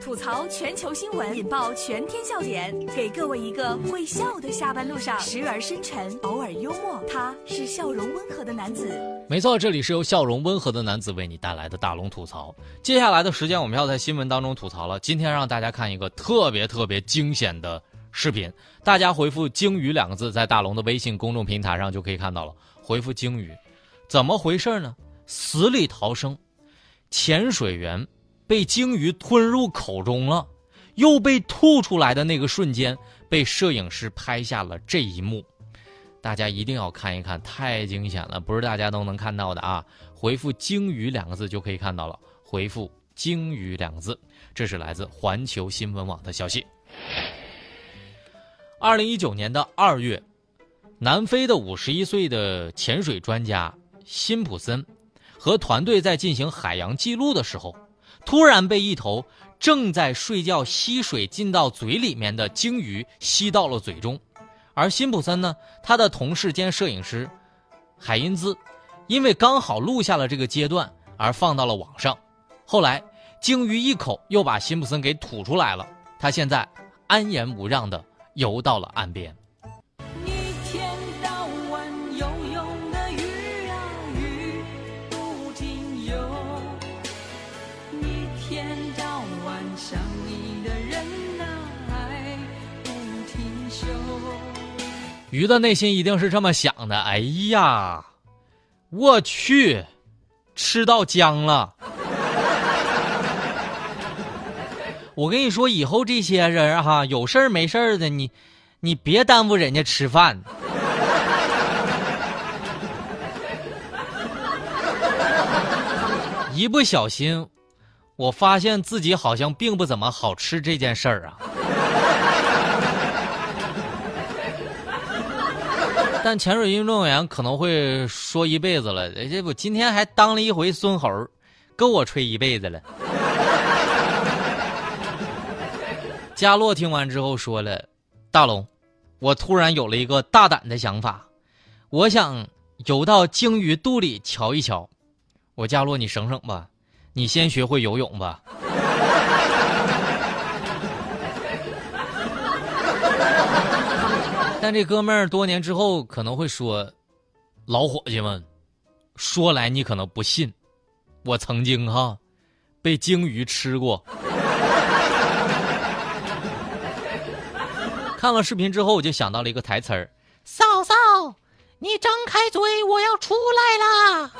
吐槽全球新闻，引爆全天笑点，给各位一个会笑的下班路上，时而深沉，偶尔幽默。他是笑容温和的男子。没错，这里是由笑容温和的男子为你带来的大龙吐槽。接下来的时间，我们要在新闻当中吐槽了。今天让大家看一个特别特别惊险的视频，大家回复“鲸鱼”两个字，在大龙的微信公众平台上就可以看到了。回复“鲸鱼”，怎么回事呢？死里逃生，潜水员。被鲸鱼吞入口中了，又被吐出来的那个瞬间，被摄影师拍下了这一幕。大家一定要看一看，太惊险了，不是大家都能看到的啊！回复“鲸鱼”两个字就可以看到了。回复“鲸鱼”两个字，这是来自环球新闻网的消息。二零一九年的二月，南非的五十一岁的潜水专家辛普森和团队在进行海洋记录的时候。突然被一头正在睡觉吸水进到嘴里面的鲸鱼吸到了嘴中，而辛普森呢，他的同事兼摄影师海因兹，因为刚好录下了这个阶段而放到了网上。后来鲸鱼一口又把辛普森给吐出来了，他现在安然无恙的游到了岸边。鱼的内心一定是这么想的：哎呀，我去，吃到姜了！我跟你说，以后这些人哈，有事儿没事儿的，你，你别耽误人家吃饭。一不小心，我发现自己好像并不怎么好吃这件事儿啊。但潜水运动员可能会说一辈子了，这不今天还当了一回孙猴，够我吹一辈子了。加洛听完之后说了：“大龙，我突然有了一个大胆的想法，我想游到鲸鱼肚里瞧一瞧。”我加洛，你省省吧，你先学会游泳吧。但这哥们儿多年之后可能会说：“老伙计们，说来你可能不信，我曾经哈被鲸鱼吃过。”看了视频之后，我就想到了一个台词儿：“嫂嫂，你张开嘴，我要出来啦！”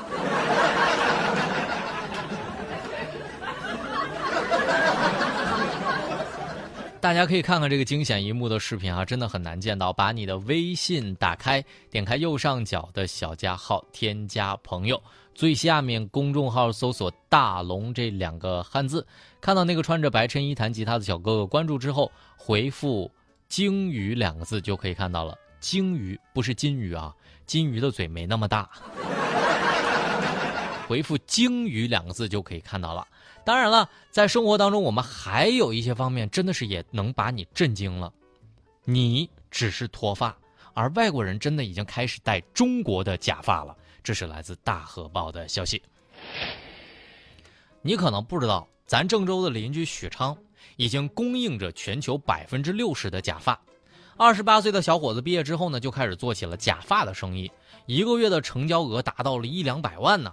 大家可以看看这个惊险一幕的视频啊，真的很难见到。把你的微信打开，点开右上角的小加号，添加朋友，最下面公众号搜索“大龙”这两个汉字，看到那个穿着白衬衣弹吉他的小哥哥，关注之后回复“鲸鱼”两个字就可以看到了。鲸鱼不是金鱼啊，金鱼的嘴没那么大。回复“鲸鱼”两个字就可以看到了。当然了，在生活当中，我们还有一些方面真的是也能把你震惊了。你只是脱发，而外国人真的已经开始戴中国的假发了。这是来自大河报的消息。你可能不知道，咱郑州的邻居许昌已经供应着全球百分之六十的假发。二十八岁的小伙子毕业之后呢，就开始做起了假发的生意，一个月的成交额达到了一两百万呢。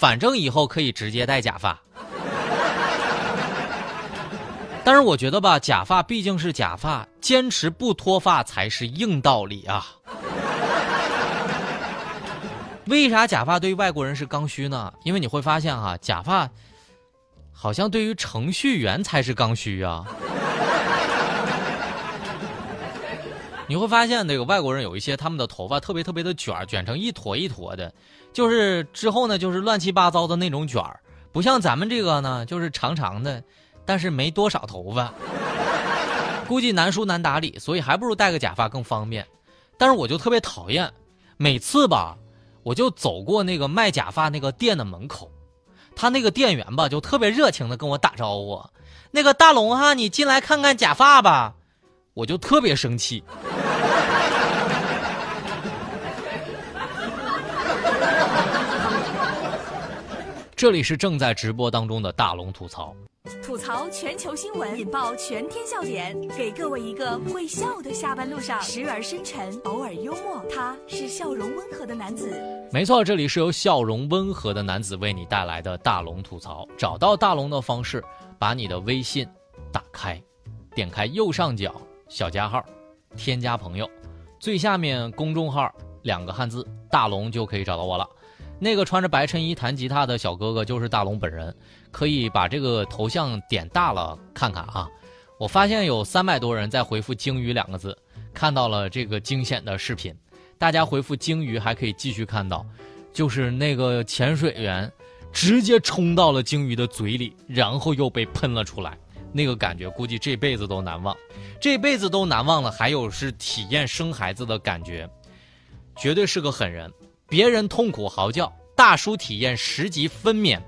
反正以后可以直接戴假发，但是我觉得吧，假发毕竟是假发，坚持不脱发才是硬道理啊。为啥假发对于外国人是刚需呢？因为你会发现哈，假发好像对于程序员才是刚需啊。你会发现，那个外国人有一些他们的头发特别特别的卷，卷成一坨一坨的，就是之后呢，就是乱七八糟的那种卷儿，不像咱们这个呢，就是长长的，但是没多少头发。估计难梳难打理，所以还不如戴个假发更方便。但是我就特别讨厌，每次吧，我就走过那个卖假发那个店的门口，他那个店员吧就特别热情的跟我打招呼，那个大龙哈，你进来看看假发吧，我就特别生气。这里是正在直播当中的大龙吐槽，吐槽全球新闻，引爆全天笑点，给各位一个会笑的下班路上，时而深沉，偶尔幽默。他是笑容温和的男子。没错，这里是由笑容温和的男子为你带来的大龙吐槽。找到大龙的方式，把你的微信打开，点开右上角小加号，添加朋友，最下面公众号两个汉字大龙就可以找到我了。那个穿着白衬衣弹吉他的小哥哥就是大龙本人，可以把这个头像点大了看看啊！我发现有三百多人在回复“鲸鱼”两个字，看到了这个惊险的视频。大家回复“鲸鱼”还可以继续看到，就是那个潜水员直接冲到了鲸鱼的嘴里，然后又被喷了出来，那个感觉估计这辈子都难忘。这辈子都难忘了，还有是体验生孩子的感觉，绝对是个狠人。别人痛苦嚎叫，大叔体验十级分娩，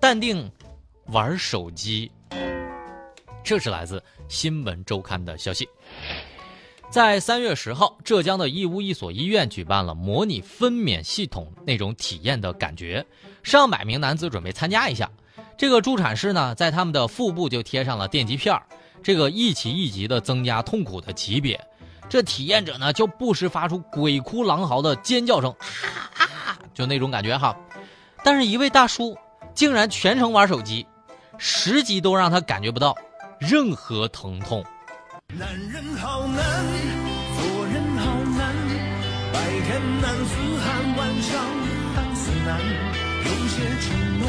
淡定玩手机。这是来自《新闻周刊》的消息。在三月十号，浙江的义乌一所医院举办了模拟分娩系统那种体验的感觉，上百名男子准备参加一下。这个助产士呢，在他们的腹部就贴上了电极片这个一级一级的增加痛苦的级别。这体验者呢，就不时发出鬼哭狼嚎的尖叫声，啊啊，就那种感觉哈。但是，一位大叔竟然全程玩手机，十级都让他感觉不到任何疼痛。男人好难，做人好难，白天难似寒，晚上寒似难。有些承诺，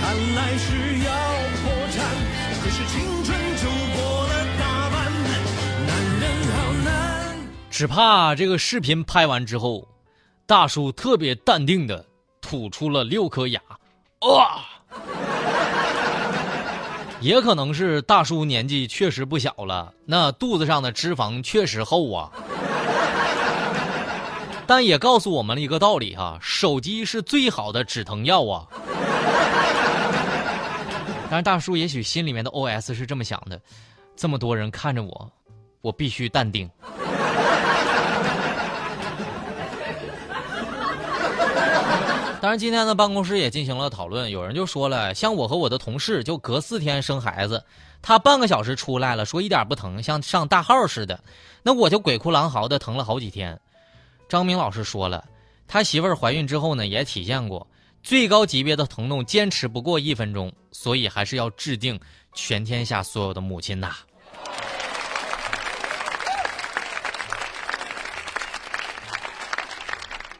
看来是要破产，可是青春就过了大半。男人好难只怕这个视频拍完之后，大叔特别淡定的吐出了六颗牙，哇！也可能是大叔年纪确实不小了，那肚子上的脂肪确实厚啊。但也告诉我们了一个道理哈，手机是最好的止疼药啊。但是大叔也许心里面的 OS 是这么想的：这么多人看着我，我必须淡定。当然，今天的办公室也进行了讨论。有人就说了，像我和我的同事就隔四天生孩子，他半个小时出来了，说一点不疼，像上大号似的。那我就鬼哭狼嚎的疼了好几天。张明老师说了，他媳妇儿怀孕之后呢，也体现过最高级别的疼痛，坚持不过一分钟，所以还是要致敬全天下所有的母亲呐。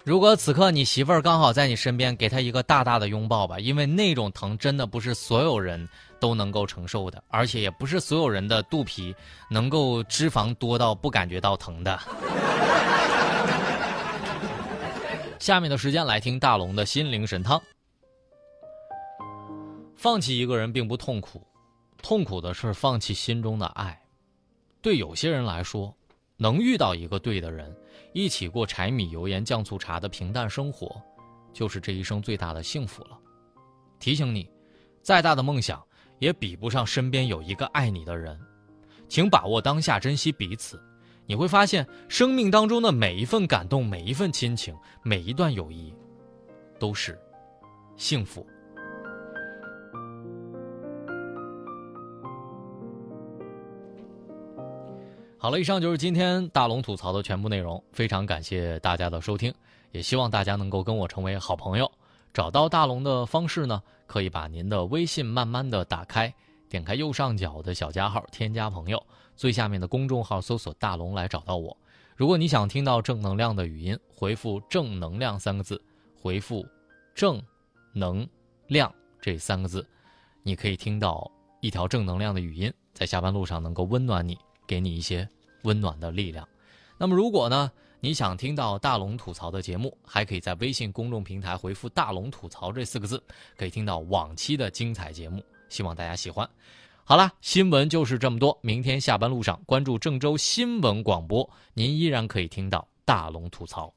如果此刻你媳妇儿刚好在你身边，给她一个大大的拥抱吧，因为那种疼真的不是所有人都能够承受的，而且也不是所有人的肚皮能够脂肪多到不感觉到疼的。下面的时间来听大龙的心灵神汤。放弃一个人并不痛苦，痛苦的是放弃心中的爱。对有些人来说，能遇到一个对的人。一起过柴米油盐酱醋茶的平淡生活，就是这一生最大的幸福了。提醒你，再大的梦想也比不上身边有一个爱你的人。请把握当下，珍惜彼此，你会发现生命当中的每一份感动、每一份亲情、每一段友谊，都是幸福。好了，以上就是今天大龙吐槽的全部内容。非常感谢大家的收听，也希望大家能够跟我成为好朋友。找到大龙的方式呢，可以把您的微信慢慢的打开，点开右上角的小加号，添加朋友，最下面的公众号搜索大龙来找到我。如果你想听到正能量的语音，回复“正能量”三个字，回复“正能量”这三个字，你可以听到一条正能量的语音，在下班路上能够温暖你。给你一些温暖的力量。那么，如果呢，你想听到大龙吐槽的节目，还可以在微信公众平台回复“大龙吐槽”这四个字，可以听到往期的精彩节目。希望大家喜欢。好啦，新闻就是这么多。明天下班路上关注郑州新闻广播，您依然可以听到大龙吐槽。